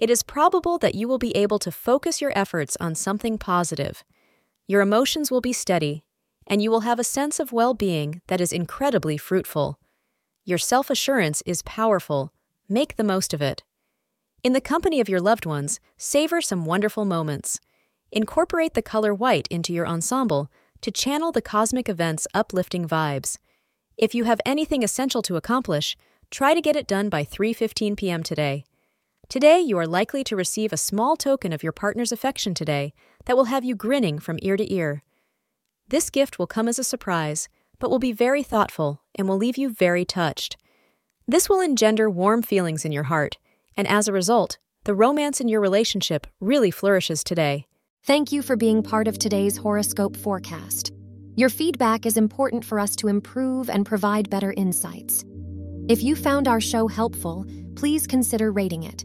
it is probable that you will be able to focus your efforts on something positive. Your emotions will be steady, and you will have a sense of well being that is incredibly fruitful. Your self assurance is powerful. Make the most of it. In the company of your loved ones, savor some wonderful moments. Incorporate the color white into your ensemble to channel the cosmic event's uplifting vibes. If you have anything essential to accomplish, try to get it done by 3:15 p.m. today. Today, you are likely to receive a small token of your partner's affection today that will have you grinning from ear to ear. This gift will come as a surprise, but will be very thoughtful and will leave you very touched. This will engender warm feelings in your heart and as a result, the romance in your relationship really flourishes today. Thank you for being part of today's horoscope forecast. Your feedback is important for us to improve and provide better insights. If you found our show helpful, please consider rating it.